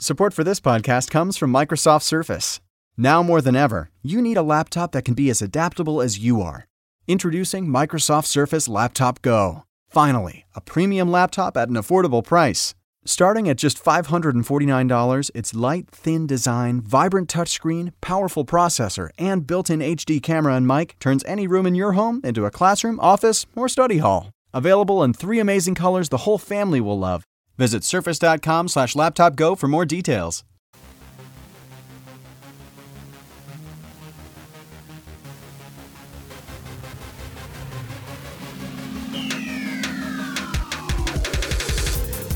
Support for this podcast comes from Microsoft Surface. Now more than ever, you need a laptop that can be as adaptable as you are. Introducing Microsoft Surface Laptop Go. Finally, a premium laptop at an affordable price. Starting at just $549, its light, thin design, vibrant touchscreen, powerful processor, and built in HD camera and mic turns any room in your home into a classroom, office, or study hall. Available in three amazing colors the whole family will love. Visit surface.com slash laptop go for more details.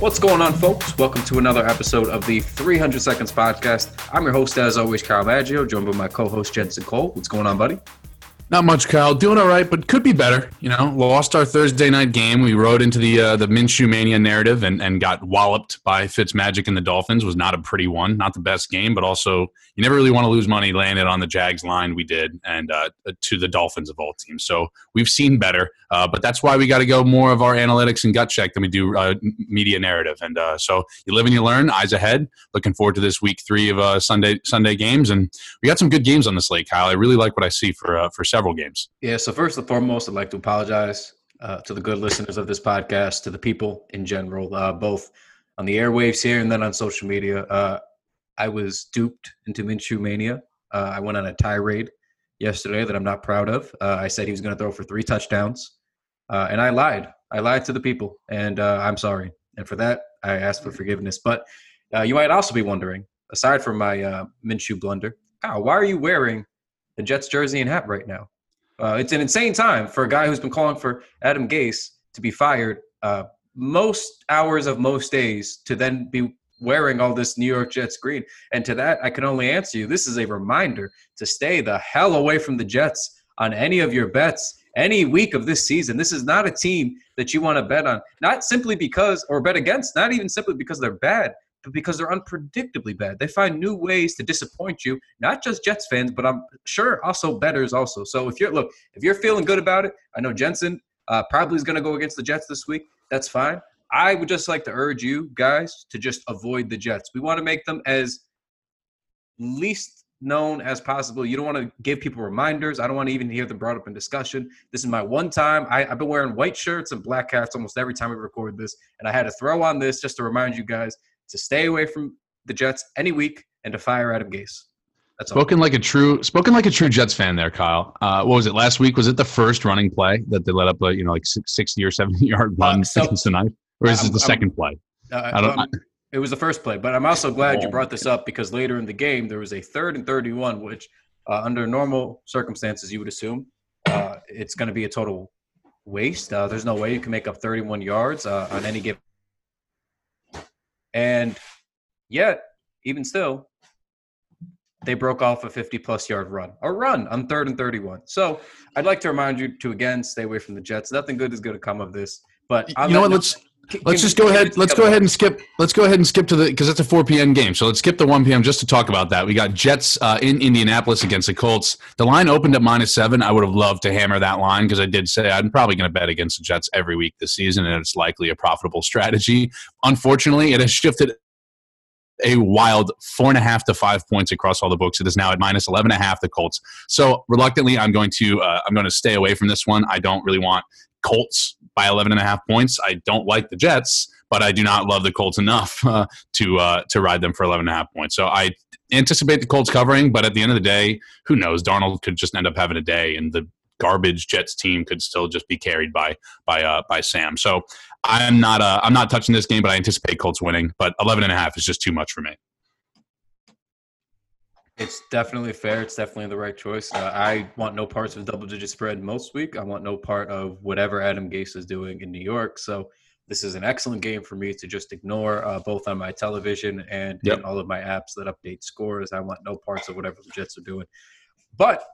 What's going on, folks? Welcome to another episode of the 300 Seconds Podcast. I'm your host, as always, Kyle Maggio, joined by my co-host Jensen Cole. What's going on, buddy? Not much, Kyle. Doing all right, but could be better. You know, lost our Thursday night game. We rode into the uh, the Minshew mania narrative and, and got walloped by Fitzmagic and the Dolphins. Was not a pretty one. Not the best game, but also you never really want to lose money Landed on the Jags line. We did, and uh, to the Dolphins of all teams. So we've seen better, uh, but that's why we got to go more of our analytics and gut check than we do uh, media narrative. And uh, so you live and you learn. Eyes ahead. Looking forward to this week three of uh, Sunday Sunday games, and we got some good games on the slate, Kyle. I really like what I see for for several games. Yeah. So first and foremost, I'd like to apologize uh, to the good listeners of this podcast, to the people in general, uh, both on the airwaves here and then on social media. Uh, I was duped into Minshew mania. Uh, I went on a tirade yesterday that I'm not proud of. Uh, I said he was going to throw for three touchdowns, uh, and I lied. I lied to the people, and I'm sorry. And for that, I ask for forgiveness. But you might also be wondering, aside from my Minshew blunder, oh, why are you wearing Jets jersey and hat right now? Uh, it's an insane time for a guy who's been calling for Adam Gase to be fired uh, most hours of most days to then be wearing all this New York Jets green. And to that, I can only answer you this is a reminder to stay the hell away from the Jets on any of your bets any week of this season. This is not a team that you want to bet on, not simply because, or bet against, not even simply because they're bad, because they're unpredictably bad. They find new ways to disappoint you, not just Jets fans, but I'm sure also betters also. So if you're look, if you're feeling good about it, I know Jensen uh, probably is going to go against the Jets this week. That's fine. I would just like to urge you guys to just avoid the Jets. We want to make them as least known as possible. You don't want to give people reminders. I don't want to even hear them brought up in discussion. This is my one time. I, have been wearing white shirts and black hats almost every time we record this, and I had to throw on this just to remind you guys to stay away from the Jets any week and to fire Adam Gase. That's spoken all. like a true spoken like a true Jets fan there, Kyle. Uh, what was it last week? Was it the first running play that they let up a you know like sixty or seventy yard run uh, so, against the Niners, or is it the 2nd play? Uh, I don't. Um, it was the first play, but I'm also glad you brought this up because later in the game there was a third and 31, which uh, under normal circumstances you would assume uh, it's going to be a total waste. Uh, there's no way you can make up 31 yards uh, on any given and yet, even still, they broke off a 50 plus yard run, a run on third and 31. So I'd like to remind you to again stay away from the Jets. Nothing good is going to come of this. But you know what? Let's let's just go ahead. Let's go ahead and skip. Let's go ahead and skip to the because it's a 4 p.m. game. So let's skip the 1 p.m. just to talk about that. We got Jets uh, in Indianapolis against the Colts. The line opened at minus seven. I would have loved to hammer that line because I did say I'm probably going to bet against the Jets every week this season, and it's likely a profitable strategy. Unfortunately, it has shifted a wild four and a half to five points across all the books. It is now at minus 11 and a half, the Colts. So reluctantly, I'm going to, uh, I'm going to stay away from this one. I don't really want Colts by 11 and a half points. I don't like the Jets, but I do not love the Colts enough uh, to uh, to ride them for 11 and a half points. So I anticipate the Colts covering, but at the end of the day, who knows? Darnold could just end up having a day, and the garbage Jets team could still just be carried by by uh, by Sam. So I'm not uh, I'm not touching this game, but I anticipate Colts winning. But 11 and a half is just too much for me. It's definitely fair. It's definitely the right choice. Uh, I want no parts of double digit spread most week. I want no part of whatever Adam Gase is doing in New York. So this is an excellent game for me to just ignore uh, both on my television and yep. in all of my apps that update scores. I want no parts of whatever the Jets are doing. But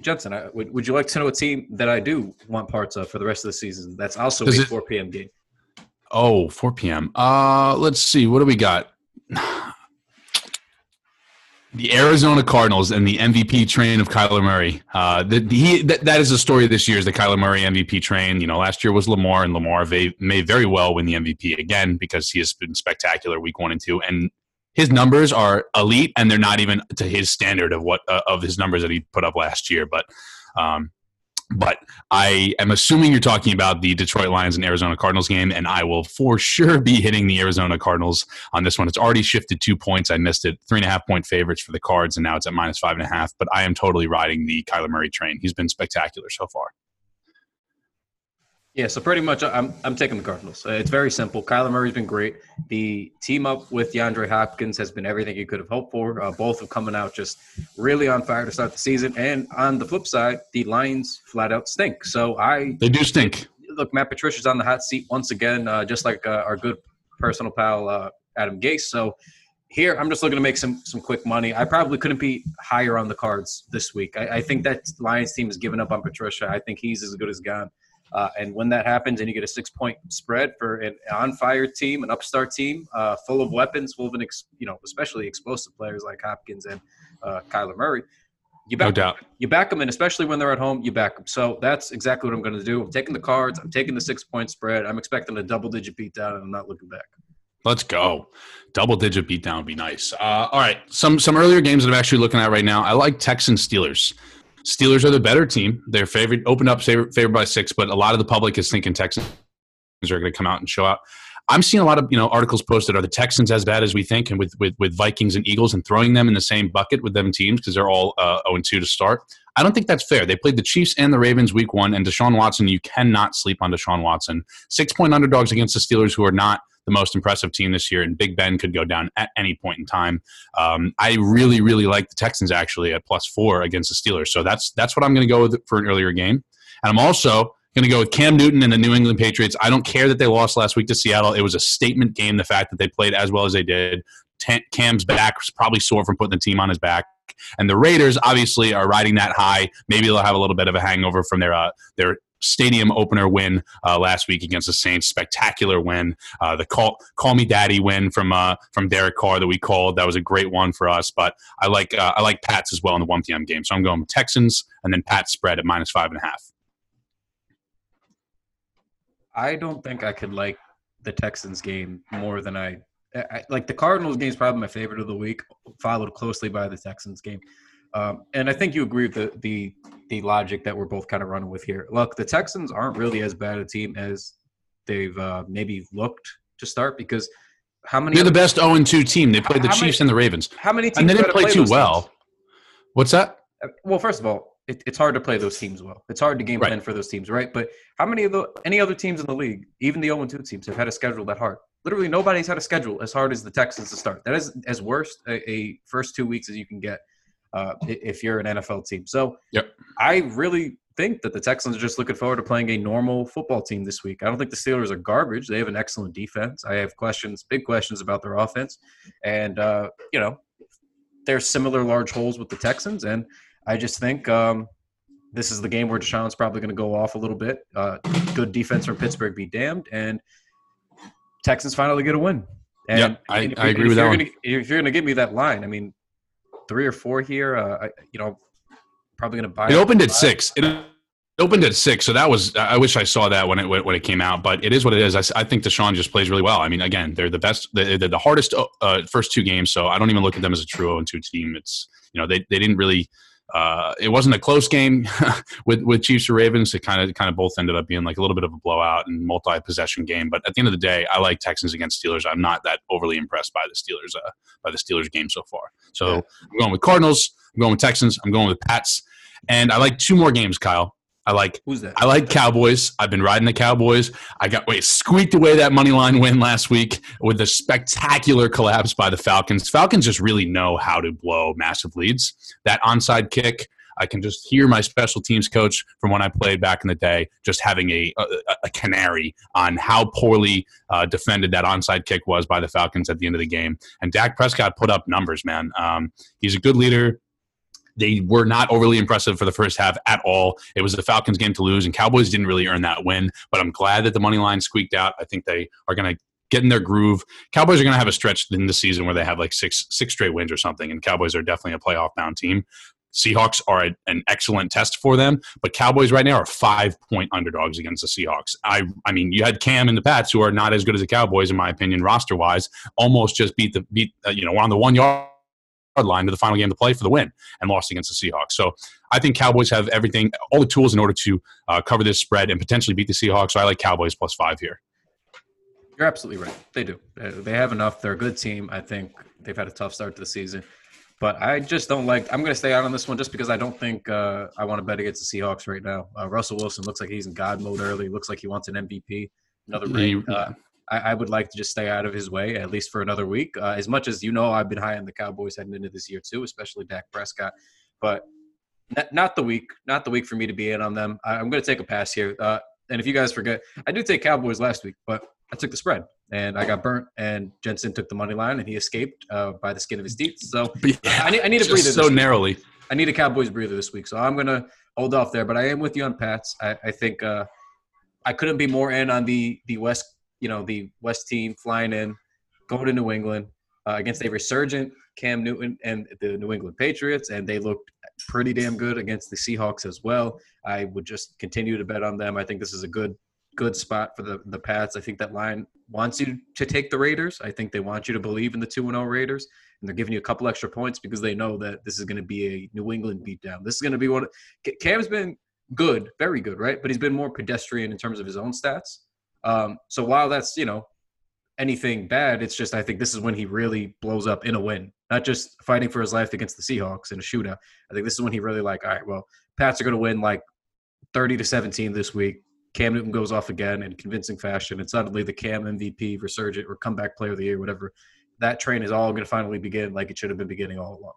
Jensen, I, would, would you like to know a team that I do want parts of for the rest of the season? That's also Does a it, 4 p.m. game. Oh, 4 p.m. Uh, let's see. What do we got? the Arizona Cardinals and the MVP train of Kyler Murray. Uh, the, he, that, that is the story this year is the Kyler Murray MVP train. You know, last year was Lamar, and Lamar may, may very well win the MVP again because he has been spectacular week one and two. And his numbers are elite, and they're not even to his standard of what uh, of his numbers that he put up last year. But um, but I am assuming you're talking about the Detroit Lions and Arizona Cardinals game, and I will for sure be hitting the Arizona Cardinals on this one. It's already shifted two points. I missed it. Three and a half point favorites for the Cards, and now it's at minus five and a half. But I am totally riding the Kyler Murray train. He's been spectacular so far. Yeah, so pretty much I'm I'm taking the Cardinals. Uh, it's very simple. Kyler Murray's been great. The team up with DeAndre Hopkins has been everything you could have hoped for. Uh, both have coming out just really on fire to start the season. And on the flip side, the Lions flat out stink. So I they do stink. Look, Matt Patricia's on the hot seat once again, uh, just like uh, our good personal pal uh, Adam Gase. So here I'm just looking to make some some quick money. I probably couldn't be higher on the cards this week. I, I think that Lions team has given up on Patricia. I think he's as good as gone. Uh, and when that happens and you get a six point spread for an on fire team, an upstart team, uh, full of weapons, full of an, ex, you know, especially explosive players like Hopkins and uh, Kyler Murray, you back, no doubt. you back them, and especially when they're at home, you back them. So that's exactly what I'm going to do. I'm taking the cards. I'm taking the six point spread. I'm expecting a double digit beatdown, and I'm not looking back. Let's go. Double digit beatdown would be nice. Uh, all right. Some some earlier games that I'm actually looking at right now. I like Texans Steelers. Steelers are the better team. They're favored, opened up favored, by six, but a lot of the public is thinking Texans are going to come out and show out. I'm seeing a lot of you know articles posted. Are the Texans as bad as we think? And with with, with Vikings and Eagles and throwing them in the same bucket with them teams because they're all uh, 0 2 to start. I don't think that's fair. They played the Chiefs and the Ravens week one, and Deshaun Watson. You cannot sleep on Deshaun Watson. Six point underdogs against the Steelers, who are not the most impressive team this year, and Big Ben could go down at any point in time. Um, I really, really like the Texans actually at plus four against the Steelers. So that's that's what I'm going to go with for an earlier game. And I'm also going to go with Cam Newton and the New England Patriots. I don't care that they lost last week to Seattle. It was a statement game. The fact that they played as well as they did. Cam's back was probably sore from putting the team on his back. And the Raiders obviously are riding that high. Maybe they'll have a little bit of a hangover from their uh, their stadium opener win uh, last week against the Saints. Spectacular win. Uh, the call call me daddy win from uh, from Derek Carr that we called. That was a great one for us. But I like uh, I like Pats as well in the one p.m. game. So I'm going with Texans and then Pats spread at minus five and a half. I don't think I could like the Texans game more than I, I like the Cardinals game is probably my favorite of the week, followed closely by the Texans game. Um, and I think you agree with the, the the logic that we're both kind of running with here. Look, the Texans aren't really as bad a team as they've uh, maybe looked to start because how many? They're the best zero and two team. They played the Chiefs many, and the Ravens. How many teams? And they didn't play, play too well. Teams? What's that? Uh, well, first of all, it, it's hard to play those teams well. It's hard to game plan right. for those teams, right? But how many of the any other teams in the league, even the 0 2 teams, have had a schedule that hard? Literally, nobody's had a schedule as hard as the Texans to start. That is as worst a, a first two weeks as you can get uh, if you're an NFL team. So yep. I really think that the Texans are just looking forward to playing a normal football team this week. I don't think the Steelers are garbage. They have an excellent defense. I have questions, big questions about their offense. And, uh, you know, there's similar large holes with the Texans. And I just think um, this is the game where Deshaun's probably going to go off a little bit. Uh, good defense from Pittsburgh be damned. And Texans finally get a win. And yep, I, I agree with that. Gonna, if you're going to give me that line, I mean, three or four here. Uh, I, you know, probably going to buy. It opened at six. It opened at six, so that was. I wish I saw that when it when it came out, but it is what it is. I, I think Deshaun just plays really well. I mean, again, they're the best. They're the hardest uh, first two games, so I don't even look at them as a true and two team. It's you know they they didn't really uh, it wasn't a close game with with Chiefs or Ravens. It kind of kind of both ended up being like a little bit of a blowout and multi possession game. But at the end of the day, I like Texans against Steelers. I'm not that overly impressed by the Steelers uh, by the Steelers game so far. So yeah. I'm going with Cardinals. I'm going with Texans. I'm going with Pats. And I like two more games, Kyle. I like who's that? I like Cowboys. I've been riding the Cowboys. I got wait squeaked away that money line win last week with a spectacular collapse by the Falcons. Falcons just really know how to blow massive leads. That onside kick, I can just hear my special teams coach from when I played back in the day just having a a, a canary on how poorly uh, defended that onside kick was by the Falcons at the end of the game. And Dak Prescott put up numbers, man. Um, he's a good leader. They were not overly impressive for the first half at all. It was the Falcons game to lose, and Cowboys didn't really earn that win. But I'm glad that the money line squeaked out. I think they are going to get in their groove. Cowboys are going to have a stretch in the season where they have like six six straight wins or something, and Cowboys are definitely a playoff bound team. Seahawks are a, an excellent test for them, but Cowboys right now are five point underdogs against the Seahawks. I I mean, you had Cam and the Pats, who are not as good as the Cowboys in my opinion, roster wise, almost just beat the beat uh, you know on the one yard line to the final game to play for the win and lost against the Seahawks. So I think Cowboys have everything, all the tools in order to uh, cover this spread and potentially beat the Seahawks. So I like Cowboys plus five here. You're absolutely right. They do. They have enough. They're a good team. I think they've had a tough start to the season. But I just don't like. I'm going to stay out on this one just because I don't think uh, I want to bet against the Seahawks right now. Uh, Russell Wilson looks like he's in God mode early. Looks like he wants an MVP, another ring. Uh, I, I, would like to just stay out of his way at least for another week. Uh, as much as you know, I've been high on the Cowboys heading into this year too, especially Dak Prescott. But not, not the week, not the week for me to be in on them. I, am going to take a pass here. Uh, and if you guys forget, I did take Cowboys last week, but I took the spread and I got burnt. And Jensen took the money line and he escaped uh, by the skin of his teeth. So yeah, I, need, I need a breather. So narrowly. I need a Cowboys breather this week. So I'm going to hold off there. But I am with you on Pats. I, I think uh, I couldn't be more in on the the West. You know, the West team flying in, going to New England uh, against a resurgent Cam Newton and the New England Patriots, and they looked pretty damn good against the Seahawks as well. I would just continue to bet on them. I think this is a good good spot for the the Pats. I think that line wants you to take the Raiders. I think they want you to believe in the 2 0 Raiders. And they're giving you a couple extra points because they know that this is going to be a New England beatdown. This is going to be one. Cam's been good, very good, right? But he's been more pedestrian in terms of his own stats. Um, so while that's, you know, anything bad, it's just I think this is when he really blows up in a win, not just fighting for his life against the Seahawks in a shootout. I think this is when he really like, all right, well, Pats are going to win like 30 to 17 this week. Cam Newton goes off again in convincing fashion, and suddenly the Cam MVP, resurgent, or comeback player of the year, whatever, that train is all going to finally begin like it should have been beginning all along.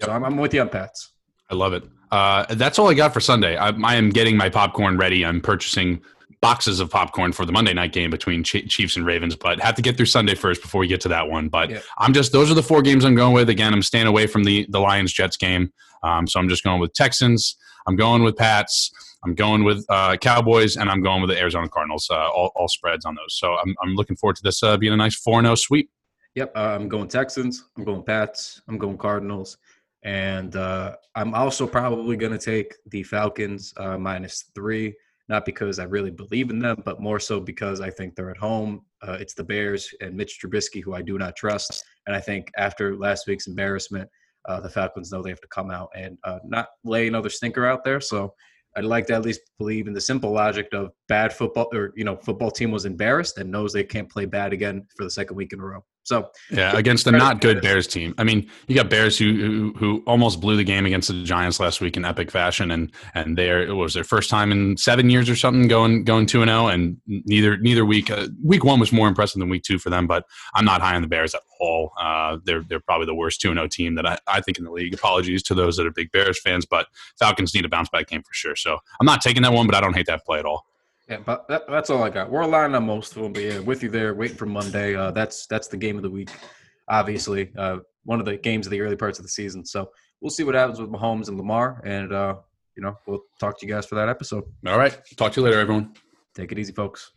Yep. So I'm, I'm, with you on Pats. I love it. Uh, that's all I got for Sunday. I, I, am getting my popcorn ready. I'm purchasing boxes of popcorn for the Monday night game between Chiefs and Ravens, but have to get through Sunday first before we get to that one. But I'm just those are the four games I'm going with. Again, I'm staying away from the the Lions Jets game, um, so I'm just going with Texans. I'm going with Pats. I'm going with uh, Cowboys, and I'm going with the Arizona Cardinals. Uh, all, all, spreads on those. So I'm, I'm looking forward to this uh, being a nice 4 0 sweep. Yep. Uh, I'm going Texans. I'm going Pats. I'm going Cardinals. And uh, I'm also probably going to take the Falcons uh, minus three, not because I really believe in them, but more so because I think they're at home. Uh, it's the Bears and Mitch Trubisky, who I do not trust. And I think after last week's embarrassment, uh, the Falcons know they have to come out and uh, not lay another stinker out there. So I'd like to at least believe in the simple logic of bad football or you know football team was embarrassed and knows they can't play bad again for the second week in a row. So yeah, against a not good Bears team. I mean, you got Bears who, who, who almost blew the game against the Giants last week in epic fashion, and and there it was their first time in seven years or something going going two and zero, oh, and neither neither week uh, week one was more impressive than week two for them. But I'm not high on the Bears at all. Uh, they're they're probably the worst two and zero oh team that I, I think in the league. Apologies to those that are big Bears fans, but Falcons need a bounce back game for sure. So I'm not taking that one, but I don't hate that play at all. Yeah, but that, that's all I got. We're aligned on most of them, but yeah, with you there, waiting for Monday. Uh, that's that's the game of the week, obviously. Uh, one of the games of the early parts of the season. So we'll see what happens with Mahomes and Lamar, and uh, you know we'll talk to you guys for that episode. All right, talk to you later, everyone. Take it easy, folks.